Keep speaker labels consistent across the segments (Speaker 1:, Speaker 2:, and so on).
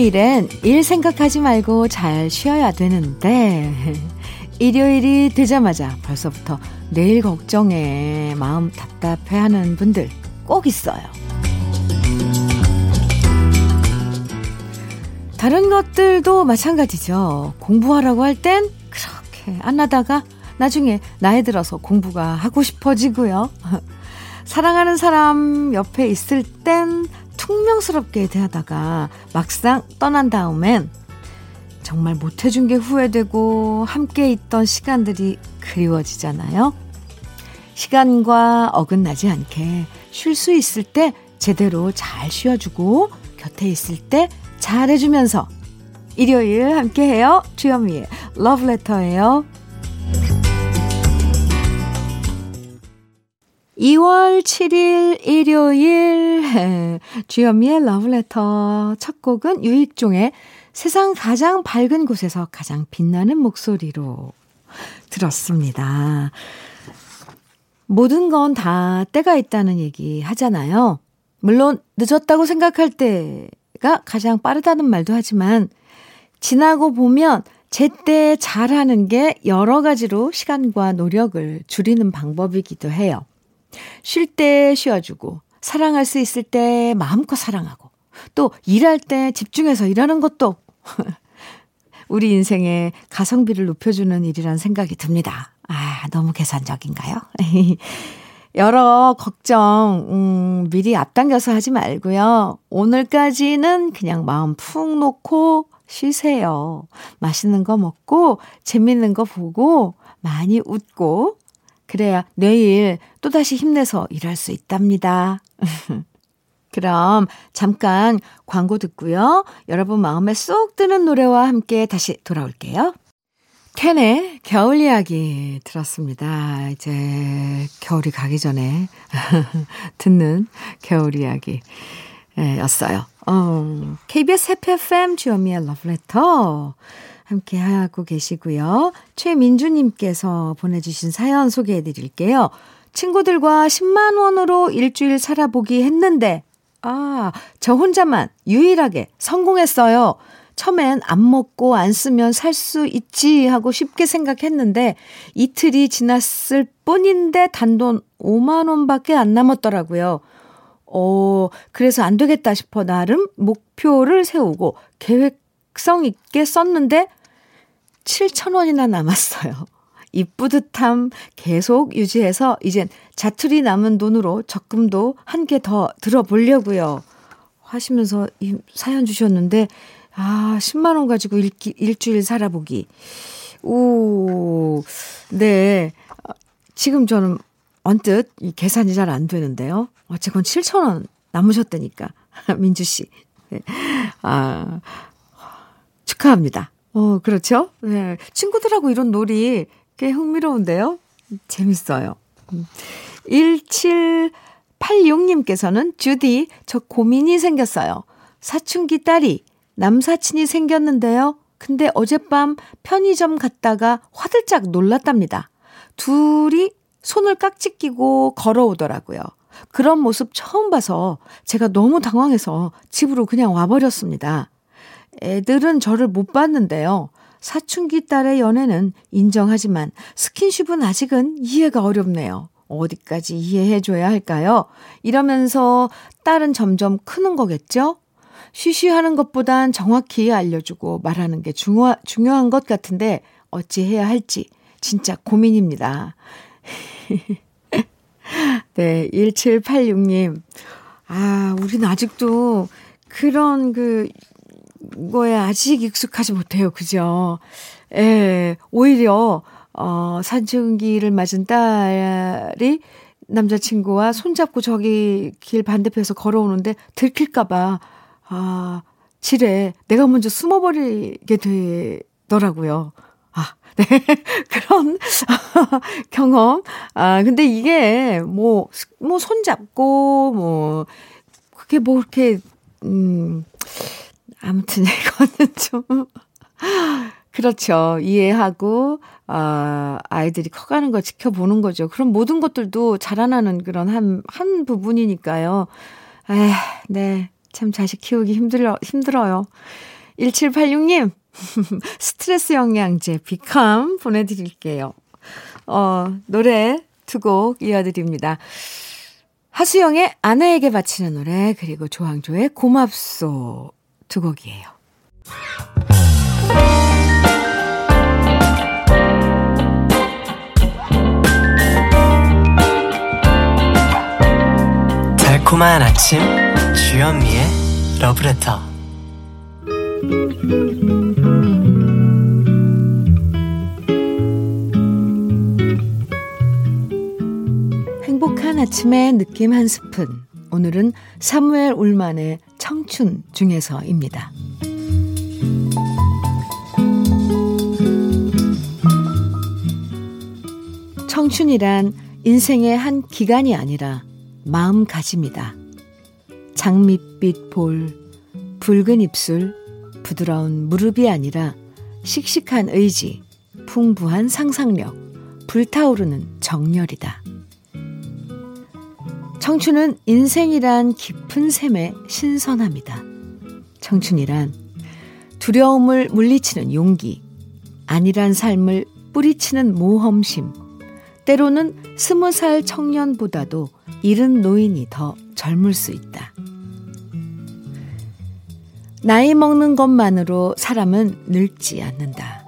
Speaker 1: 휴일엔 일 생각하지 말고 잘 쉬어야 되는데, 일요일이 되자마자 벌써부터 내일 걱정에 마음 답답해 하는 분들 꼭 있어요. 다른 것들도 마찬가지죠. 공부하라고 할 땐 그렇게 안 하다가 나중에 나이 들어서 공부가 하고 싶어지고요. 사랑하는 사람 옆에 있을 땐 퉁명스럽게 대하다가 막상 떠난 다음엔 정말 못해준 게 후회되고 함께 있던 시간들이 그리워지잖아요. 시간과 어긋나지 않게 쉴 수 있을 때 제대로 잘 쉬어주고 곁에 있을 때 잘해주면서 일요일 함께해요. 주현미의 러브레터예요. 2월 7일 일요일 주현미의 러브레터 첫 곡은 유익종의 세상 가장 밝은 곳에서 가장 빛나는 목소리로 들었습니다. 모든 건 다 때가 있다는 얘기 하잖아요. 물론 늦었다고 생각할 때가 가장 빠르다는 말도 하지만 지나고 보면 제때 잘하는 게 여러 가지로 시간과 노력을 줄이는 방법이기도 해요. 쉴 때 쉬어주고, 사랑할 수 있을 때 마음껏 사랑하고, 또 일할 때 집중해서 일하는 것도 우리 인생의 가성비를 높여주는 일이란 생각이 듭니다. 아, 너무 계산적인가요? 여러 걱정, 음, 미리 앞당겨서 하지 말고요. 오늘까지는 그냥 마음 푹 놓고 쉬세요. 맛있는 거 먹고, 재밌는 거 보고, 많이 웃고, 그래야 내일 또다시 힘내서 일할 수 있답니다. 그럼 잠깐 광고 듣고요. 여러분 마음에 쏙 드는 노래와 함께 다시 돌아올게요. 캔의 겨울 이야기 들었습니다. 이제 겨울이 가기 전에 듣는 겨울 이야기 였어요. 어, KBS 해피 FM 주현미의 러브레터 함께 하고 계시고요. 최민주님께서 보내주신 사연 소개해 드릴게요. 친구들과 10만원으로 일주일 살아보기 했는데, 아, 저 혼자만 유일하게 성공했어요. 처음엔 안 먹고 안 쓰면 살 수 있지 하고 쉽게 생각했는데 이틀이 지났을 뿐인데 단돈 5만 원 밖에 안 남았더라고요. 어, 그래서 안 되겠다 싶어 나름 목표를 세우고 계획성 있게 썼는데 7,000원이나 남았어요. 이 뿌듯함 계속 유지해서 이젠 자투리 남은 돈으로 적금도 한 개 더 들어보려고요. 하시면서 이 사연 주셨는데, 아, 10만 원 가지고 일, 일주일 살아보기. 오, 네. 지금 저는 언뜻 이 계산이 잘 안 되는데요. 어쨌건 7,000원 남으셨다니까. 민주 씨. 네. 아, 축하합니다. 어, 그렇죠? 네. 친구들하고 이런 놀이 꽤 흥미로운데요? 재밌어요. 1786님께서는 주디, 저 고민이 생겼어요. 사춘기 딸이 남사친이 생겼는데요. 근데 어젯밤 편의점 갔다가 화들짝 놀랐답니다. 둘이 손을 깍지 끼고 걸어오더라고요. 그런 모습 처음 봐서 제가 너무 당황해서 집으로 그냥 와버렸습니다. 애들은 저를 못 봤는데요. 사춘기 딸의 연애는 인정하지만 스킨십은 아직은 이해가 어렵네요. 어디까지 이해해줘야 할까요? 이러면서 딸은 점점 크는 거겠죠? 쉬쉬하는 것보단 정확히 알려주고 말하는 게 중요, 중요한 것 같은데 어찌 해야 할지 진짜 고민입니다. 네, 1786님. 아, 우린 아직도 그런 그 거에 아직 익숙하지 못해요. 그죠? 예, 오히려, 어, 산증기를 맞은 딸이 남자친구와 손잡고 저기 길 반대편에서 걸어오는데 들킬까봐, 아, 지레 내가 먼저 숨어버리게 되더라고요. 아, 네. 그런 경험. 아, 근데 이게 뭐, 뭐 손잡고, 뭐, 그게 뭐 이렇게, 음, 아무튼 이거는 좀, 그렇죠. 이해하고, 아, 아이들이 커가는 걸 지켜보는 거죠. 그럼 모든 것들도 자라나는 그런 한, 한 부분이니까요. 에, 네. 참 자식 키우기 힘들어, 힘들어요. 1786님, 스트레스 영양제 비캄 보내드릴게요. 어, 노래 두 곡 이어드립니다. 하수영의 아내에게 바치는 노래, 그리고 조항조의 고맙소 두 곡이에요.
Speaker 2: 달콤한 아침 주현미의 러브레터
Speaker 1: 행복한 아침의 느낌 한 스푼 오늘은 사무엘 울만의 청춘 중에서입니다. 청춘이란 인생의 한 기간이 아니라 마음가짐이다. 장밋빛 볼, 붉은 입술, 부드러운 무릎이 아니라 씩씩한 의지, 풍부한 상상력, 불타오르는 정열이다. 청춘은 인생이란 깊은 샘의 신선함이다. 청춘이란 두려움을 물리치는 용기, 아니란 삶을 뿌리치는 모험심, 때로는 스무 살 청년보다도 이른 노인이 더 젊을 수 있다. 나이 먹는 것만으로 사람은 늙지 않는다.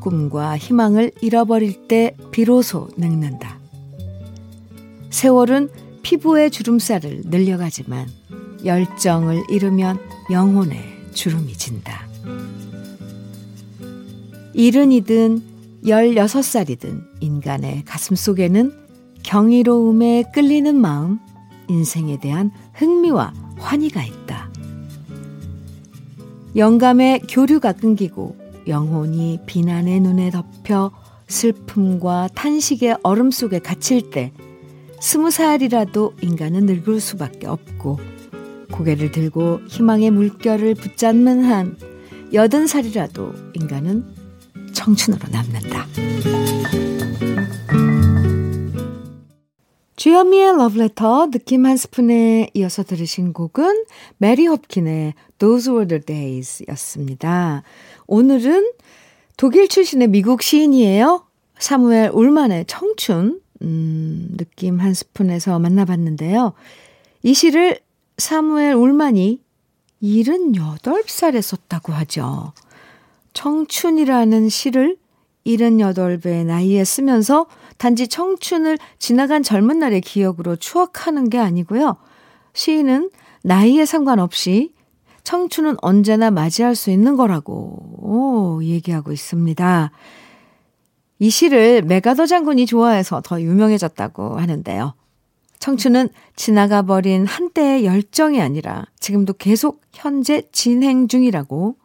Speaker 1: 꿈과 희망을 잃어버릴 때 비로소 늙는다. 세월은 피부의 주름살을 늘려가지만 열정을 잃으면 영혼의 주름이 진다. 이른이든 열여섯 살이든 인간의 가슴 속에는 경이로움에 끌리는 마음, 인생에 대한 흥미와 환희가 있다. 영감의 교류가 끊기고 영혼이 비난의 눈에 덮여 슬픔과 탄식의 얼음 속에 갇힐 때 스무 살이라도 인간은 늙을 수밖에 없고 고개를 들고 희망의 물결을 붙잡는 한 여든 살이라도 인간은 청춘으로 남는다. 주현미의 러브레터 느낌 한 스푼에 이어서 들으신 곡은 메리 홉킨의 Those Were the Days 였습니다. 오늘은 독일 출신의 미국 시인이에요. 사무엘 울만의 청춘, 음, 느낌 한 스푼에서 만나봤는데요. 이 시를 사무엘 울만이 78살에 썼다고 하죠. 청춘이라는 시를 78배 나이에 쓰면서 단지 청춘을 지나간 젊은 날의 기억으로 추억하는 게 아니고요. 시인은 나이에 상관없이 청춘은 언제나 맞이할 수 있는 거라고 오, 얘기하고 있습니다. 이 시를 메가더 장군이 좋아해서 더 유명해졌다고 하는데요. 청춘은 지나가 버린 한때의 열정이 아니라 지금도 계속 현재 진행 중이라고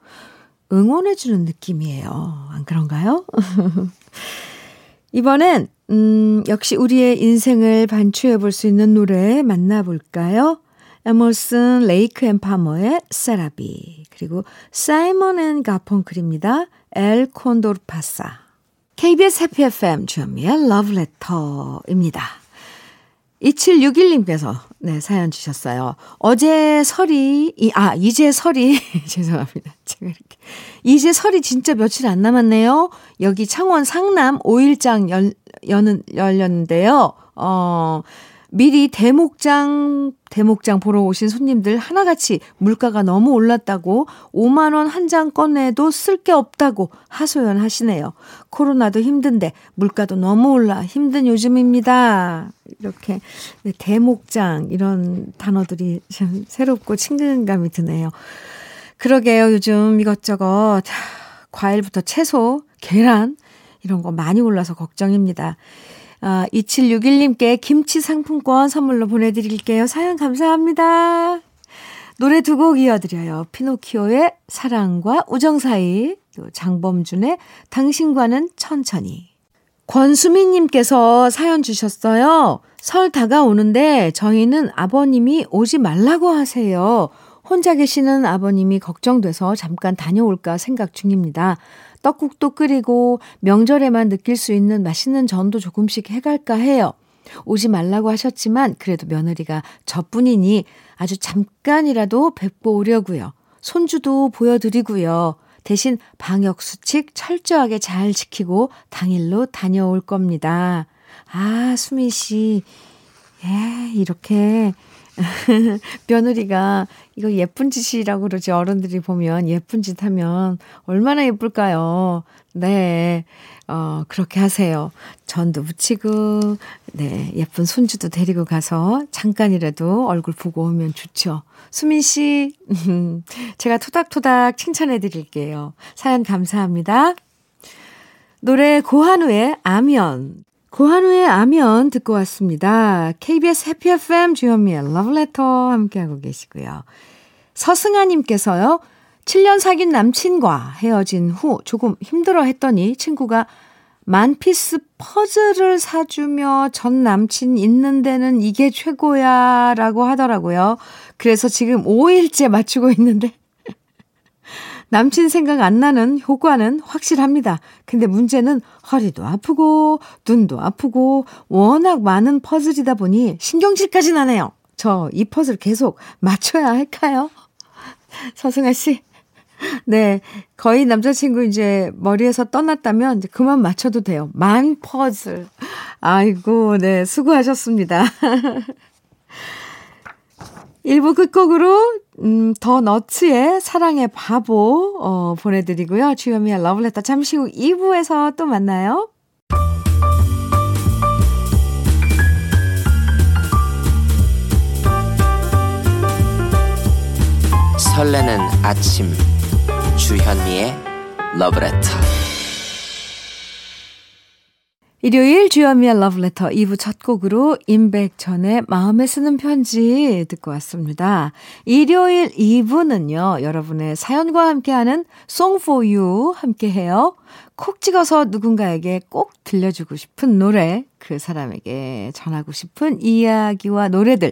Speaker 1: 응원해주는 느낌이에요. 안 그런가요? 이번엔, 음, 역시 우리의 인생을 반추해 볼 수 있는 노래 만나볼까요? 에머슨 레이크 앤 파머의 C'est la vie 그리고 사이먼 앤 가펑클입니다. El Condor Pasa KBS 해피 FM 주현미의 러브레터입니다. 2761님께서 네, 사연 주셨어요. 어제 설이, 이, 아, 이제 설이, 죄송합니다. 제가 이렇게. 이제 설이 진짜 며칠 안 남았네요. 여기 창원 상남 5일장 열, 여는, 열렸는데요. 어, 미리 대목장, 대목장 보러 오신 손님들 하나같이 물가가 너무 올랐다고 5만원 한 장 꺼내도 쓸 게 없다고 하소연 하시네요. 코로나도 힘든데 물가도 너무 올라 힘든 요즘입니다. 이렇게 네, 대목장 이런 단어들이 참 새롭고 친근감이 드네요. 그러게요. 요즘 이것저것 과일부터 채소, 계란 이런 거 많이 올라서 걱정입니다. 아, 2761님께 김치 상품권 선물로 보내드릴게요. 사연 감사합니다. 노래 두 곡 이어드려요. 피노키오의 사랑과 우정 사이, 장범준의 당신과는 천천히. 권수민님께서 사연 주셨어요. 설 다가오는데 저희는 아버님이 오지 말라고 하세요. 혼자 계시는 아버님이 걱정돼서 잠깐 다녀올까 생각 중입니다. 떡국도 끓이고 명절에만 느낄 수 있는 맛있는 전도 조금씩 해갈까 해요. 오지 말라고 하셨지만 그래도 며느리가 저뿐이니 아주 잠깐이라도 뵙고 오려고요. 손주도 보여드리고요. 대신 방역수칙 철저하게 잘 지키고 당일로 다녀올 겁니다. 아, 수민 씨. 예, 이렇게 며느리가 이거 예쁜 짓이라고 그러지 어른들이 보면 예쁜 짓 하면 얼마나 예쁠까요? 네. 어, 그렇게 하세요. 전도 붙이고, 네, 예쁜 손주도 데리고 가서 잠깐이라도 얼굴 보고 오면 좋죠. 수민 씨, 제가 토닥토닥 칭찬해 드릴게요. 사연 감사합니다. 노래 고한우의 아면. 고한우의 아면 듣고 왔습니다. KBS 해피 FM 주현미의 러브레터 함께하고 계시고요. 서승아님께서요. 7년 사귄 남친과 헤어진 후 조금 힘들어 했더니 친구가 만피스 퍼즐을 사주며 전 남친 있는 데는 이게 최고야 라고 하더라고요. 그래서 지금 5일째 맞추고 있는데 남친 생각 안 나는 효과는 확실합니다. 근데 문제는 허리도 아프고 눈도 아프고 워낙 많은 퍼즐이다 보니 신경질까지 나네요. 저 이 퍼즐 계속 맞춰야 할까요? 서승아 씨. 네. 거의 남자친구 이제 머리에서 떠났다면 이제 그만 맞춰도 돼요. 만 퍼즐. 아이고, 네. 수고하셨습니다. 1부 끝곡으로, 음, 더 너츠의 사랑의 바보, 어, 보내드리고요. 주현미의 러블레터 잠시 후 2부에서 또 만나요.
Speaker 2: 설레는 아침 주현미의 러브레터
Speaker 1: 일요일 주현미의 러브레터 2부 첫 곡으로 임백천의 마음에 쓰는 편지 듣고 왔습니다. 일요일 2부는요. 여러분의 사연과 함께하는 You 함께해요. 콕 찍어서 누군가에게 꼭 들려주고 싶은 노래, 그 사람에게 전하고 싶은 이야기와 노래들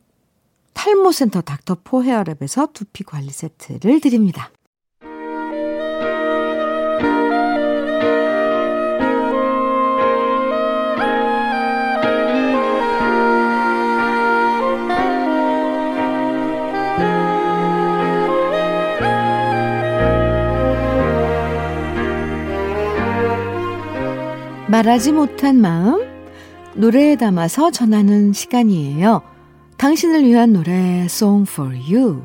Speaker 1: 탈모센터 닥터포 헤어랩에서 두피 관리 세트를 드립니다. 말하지 못한 마음, 노래에 담아서 전하는 시간이에요. 당신을 위한 노래 Song for You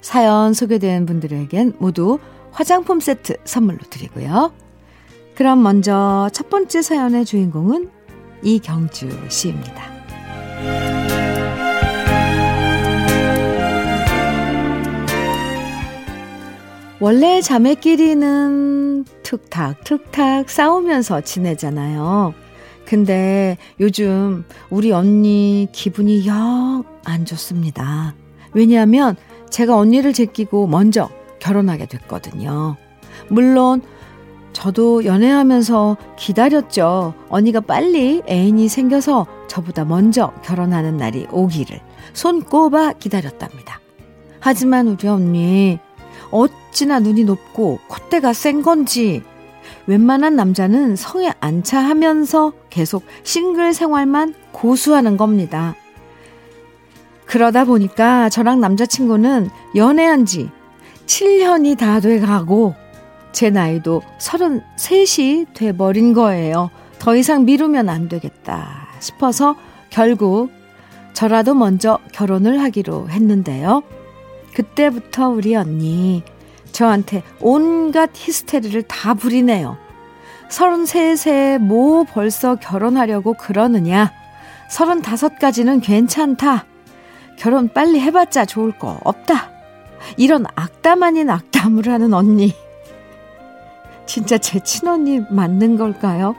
Speaker 1: 사연 소개된 분들에겐 모두 화장품 세트 선물로 드리고요. 그럼 먼저 첫 번째 사연의 주인공은 이경주 씨입니다. 원래 자매끼리는 툭탁 툭탁 싸우면서 지내잖아요. 근데 요즘 우리 언니 기분이 영 안 좋습니다. 왜냐하면 제가 언니를 제끼고 먼저 결혼하게 됐거든요. 물론 저도 연애하면서 기다렸죠. 언니가 빨리 애인이 생겨서 저보다 먼저 결혼하는 날이 오기를 손꼽아 기다렸답니다. 하지만 우리 언니 어찌나 눈이 높고 콧대가 센 건지 웬만한 남자는 성에 안 차하면서 계속 싱글 생활만 고수하는 겁니다. 그러다 보니까 저랑 남자친구는 연애한 지 7년이 다 돼가고 제 나이도 33이 돼버린 거예요. 더 이상 미루면 안 되겠다 싶어서 결국 저라도 먼저 결혼을 하기로 했는데요. 그때부터 우리 언니 저한테 온갖 히스테리를 다 부리네요. 33세 뭐 벌써 결혼하려고 그러느냐. 35까지는 괜찮다. 결혼 빨리 해봤자 좋을 거 없다. 이런 악담 아닌 악담을 하는 언니. 진짜 제 친언니 맞는 걸까요?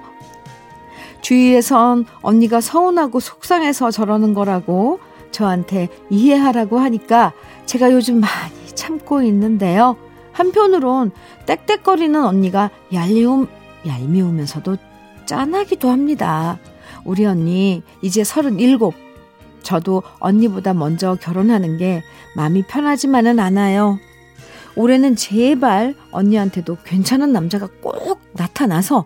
Speaker 1: 주위에선 언니가 서운하고 속상해서 저러는 거라고 저한테 이해하라고 하니까 제가 요즘 많이 참고 있는데요. 한편으론 떽떽거리는 언니가 얄미움, 얄미우면서도 짠하기도 합니다. 우리 언니 이제 37. 저도 언니보다 먼저 결혼하는 게 마음이 편하지만은 않아요. 올해는 제발 언니한테도 괜찮은 남자가 꼭 나타나서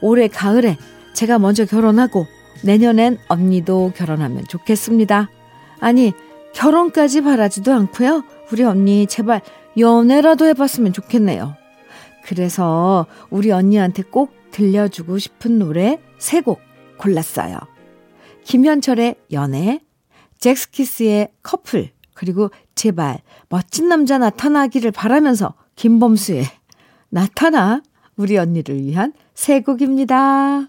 Speaker 1: 올해 가을에 제가 먼저 결혼하고 내년엔 언니도 결혼하면 좋겠습니다. 아니, 결혼까지 바라지도 않고요. 우리 언니 제발 연애라도 해봤으면 좋겠네요. 그래서 우리 언니한테 꼭 들려주고 싶은 노래 세 곡 골랐어요. 김현철의 연애, 잭스키스의 커플, 그리고 제발 멋진 남자 나타나기를 바라면서 김범수의 나타나 우리 언니를 위한 세 곡입니다.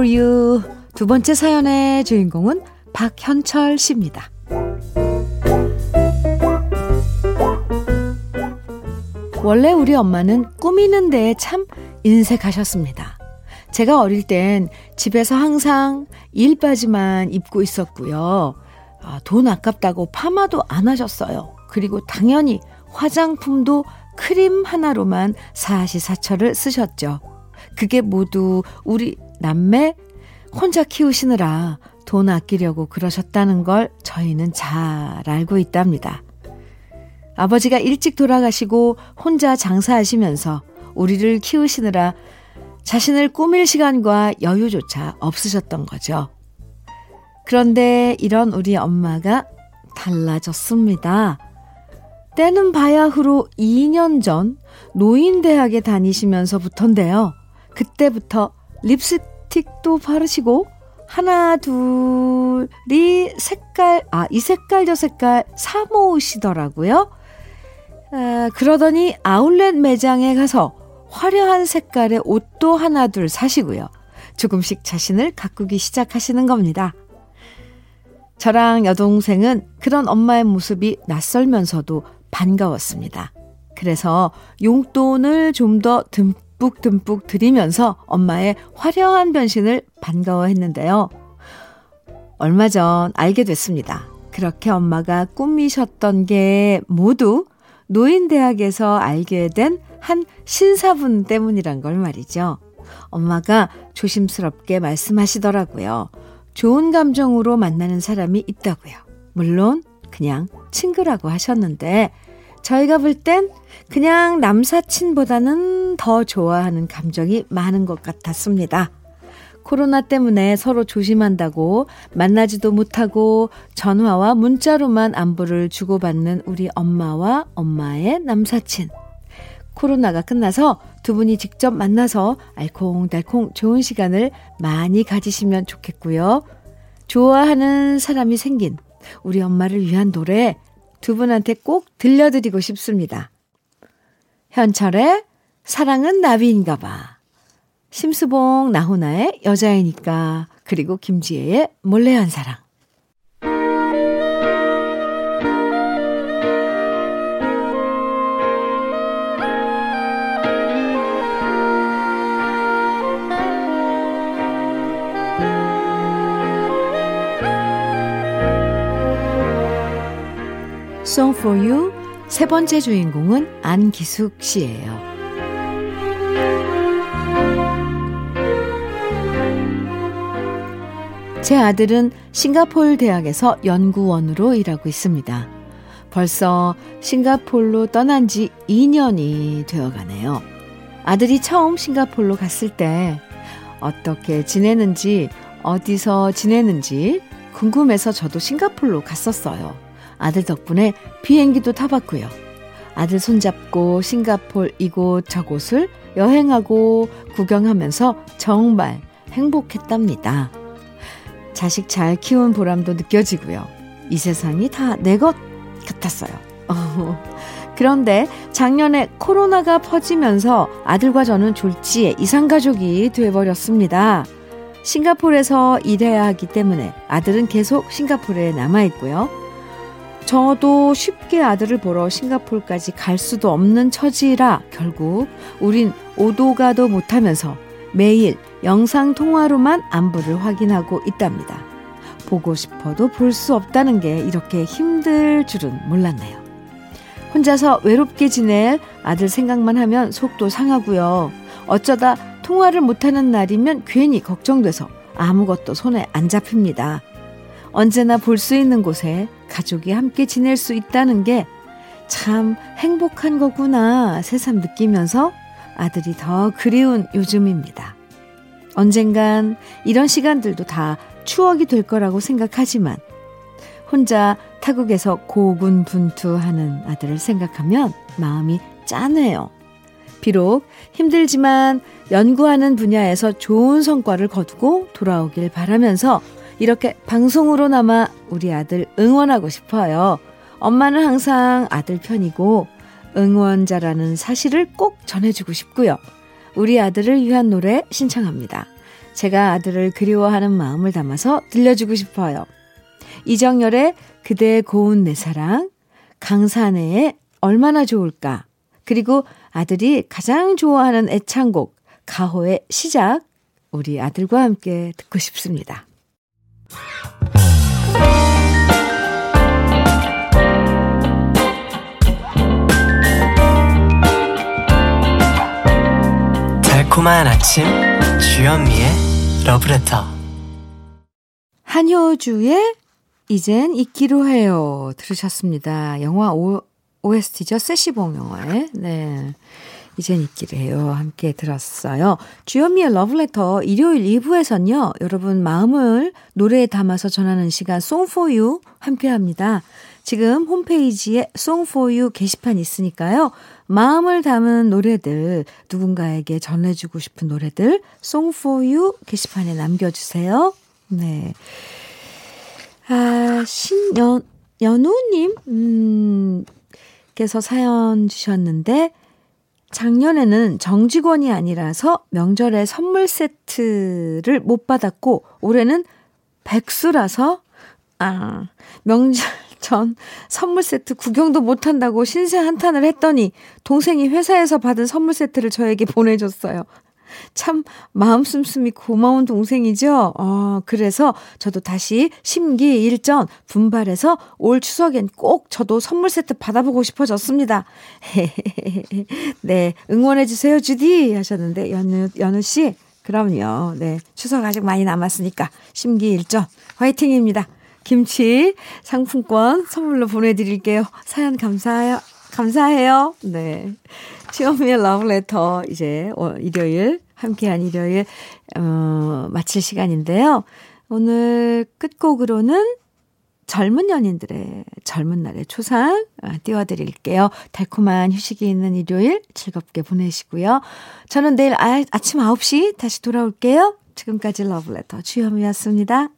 Speaker 1: For You 두 번째 사연의 주인공은 박현철 씨입니다. 원래 우리 엄마는 꾸미는 데에 참 인색하셨습니다. 제가 어릴 땐 집에서 항상 일바지만 입고 있었고요. 아, 돈 아깝다고 파마도 안 하셨어요. 그리고 당연히 화장품도 크림 하나로만 사시사철을 쓰셨죠. 그게 모두 우리 남매 혼자 키우시느라 돈 아끼려고 그러셨다는 걸 저희는 잘 알고 있답니다. 아버지가 일찍 돌아가시고 혼자 장사하시면서 우리를 키우시느라 자신을 꾸밀 시간과 여유조차 없으셨던 거죠. 그런데 이런 우리 엄마가 달라졌습니다. 때는 바야흐로 2년 전 노인대학에 다니시면서부터인데요. 그때부터 립스 틱도 바르시고 하나 둘이 색깔 아 이 색깔 저 색깔 사 모으시더라고요. 아, 그러더니 아울렛 매장에 가서 화려한 색깔의 옷도 하나 둘 사시고요. 조금씩 자신을 가꾸기 시작하시는 겁니다. 저랑 여동생은 그런 엄마의 모습이 낯설면서도 반가웠습니다. 그래서 용돈을 좀 더 듬뿍 듬뿍 드리면서 엄마의 화려한 변신을 반가워했는데요. 얼마 전 알게 됐습니다. 그렇게 엄마가 꾸미셨던 게 모두 노인대학에서 알게 된 한 신사분 때문이란 걸 말이죠. 엄마가 조심스럽게 말씀하시더라고요. 좋은 감정으로 만나는 사람이 있다고요. 물론 그냥 친구라고 하셨는데 저희가 볼 땐 그냥 남사친보다는 더 좋아하는 감정이 많은 것 같았습니다. 코로나 때문에 서로 조심한다고 만나지도 못하고 전화와 문자로만 안부를 주고받는 우리 엄마와 엄마의 남사친. 코로나가 끝나서 두 분이 직접 만나서 알콩달콩 좋은 시간을 많이 가지시면 좋겠고요. 좋아하는 사람이 생긴 우리 엄마를 위한 노래 두 분한테 꼭 들려드리고 싶습니다. 현철의 사랑은 나비인가 봐. 심수봉 나훈아의 여자이니까 그리고 김지혜의 몰래 한 사랑 Song for You 세 번째 주인공은 안기숙 씨예요. 제 아들은 싱가폴 대학에서 연구원으로 일하고 있습니다. 벌써 싱가폴로 떠난 지 2년이 되어 가네요. 아들이 처음 싱가폴로 갔을 때 어떻게 지내는지, 어디서 지내는지 궁금해서 저도 싱가폴로 갔었어요. 아들 덕분에 비행기도 타봤고요. 아들 손잡고 싱가폴 이곳 저곳을 여행하고 구경하면서 정말 행복했답니다. 자식 잘 키운 보람도 느껴지고요. 이 세상이 다 내 것 같았어요. 그런데 작년에 코로나가 퍼지면서 아들과 저는 졸지에 이상가족이 돼버렸습니다. 싱가포르에서 일해야 하기 때문에 아들은 계속 싱가포르에 남아있고요. 저도 쉽게 아들을 보러 싱가폴까지 갈 수도 없는 처지라 결국 우린 오도 가도 못하면서 매일 영상 통화로만 안부를 확인하고 있답니다. 보고 싶어도 볼 수 없다는 게 이렇게 힘들 줄은 몰랐네요. 혼자서 외롭게 지낼 아들 생각만 하면 속도 상하고요. 어쩌다 통화를 못하는 날이면 괜히 걱정돼서 아무것도 손에 안 잡힙니다. 언제나 볼 수 있는 곳에 가족이 함께 지낼 수 있다는 게 참 행복한 거구나 새삼 느끼면서 아들이 더 그리운 요즘입니다. 언젠간 이런 시간들도 다 추억이 될 거라고 생각하지만 혼자 타국에서 고군분투하는 아들을 생각하면 마음이 짠해요. 비록 힘들지만 연구하는 분야에서 좋은 성과를 거두고 돌아오길 바라면서 이렇게 방송으로나마 우리 아들 응원하고 싶어요. 엄마는 항상 아들 편이고 응원자라는 사실을 꼭 전해주고 싶고요. 우리 아들을 위한 노래 신청합니다. 제가 아들을 그리워하는 마음을 담아서 들려주고 싶어요. 이정열의 그대의 고운 내 사랑, 강산의 얼마나 좋을까, 그리고 아들이 가장 좋아하는 애창곡, 가호의 시작, 우리 아들과 함께 듣고 싶습니다.
Speaker 3: 달콤한 아침 주현미의 러브레터
Speaker 1: 한효주의 이젠 잊기로 해요 들으셨습니다. 영화 오, OST죠. 세시봉 영화에 네 이젠 잊기로 해요 함께 들었어요. 주현미의 러브레터 일요일 2부에서는요. 여러분 마음을 노래에 담아서 전하는 시간 송포유 함께합니다. 지금 홈페이지에 송포유 게시판 있으니까요. 마음을 담은 노래들, 누군가에게 전해주고 싶은 노래들, 송포유 게시판에 남겨주세요. 네. 아, 신연, 연우님, 음, 께서 사연 주셨는데, 작년에는 정직원이 아니라서 명절에 선물 세트를 못 받았고, 올해는 백수라서, 아, 명절 전 선물 세트 구경도 못 한다고 신세 한탄을 했더니 동생이 회사에서 받은 선물 세트를 저에게 보내줬어요. 참 마음 씀씀이 고마운 동생이죠. 어, 그래서 저도 다시 심기일전 분발해서 올 추석엔 꼭 저도 선물 세트 받아보고 싶어졌습니다. 네, 응원해 주세요, 주디 하셨는데 연우 연우 씨, 그럼요. 네, 추석 아직 많이 남았으니까 심기일전 화이팅입니다. 김치 상품권 선물로 보내드릴게요. 사연 감사해요. 감사해요. 네. 치어미의 러브레터 이제 어, 일요일 함께한 일요일 어, 마칠 시간인데요. 오늘 끝곡으로는 젊은 연인들의 젊은 날의 초상 아, 띄워드릴게요. 달콤한 휴식이 있는 일요일 즐겁게 보내시고요. 저는 내일 아, 아침 9시 다시 돌아올게요. 지금까지 러브레터 주현미였습니다.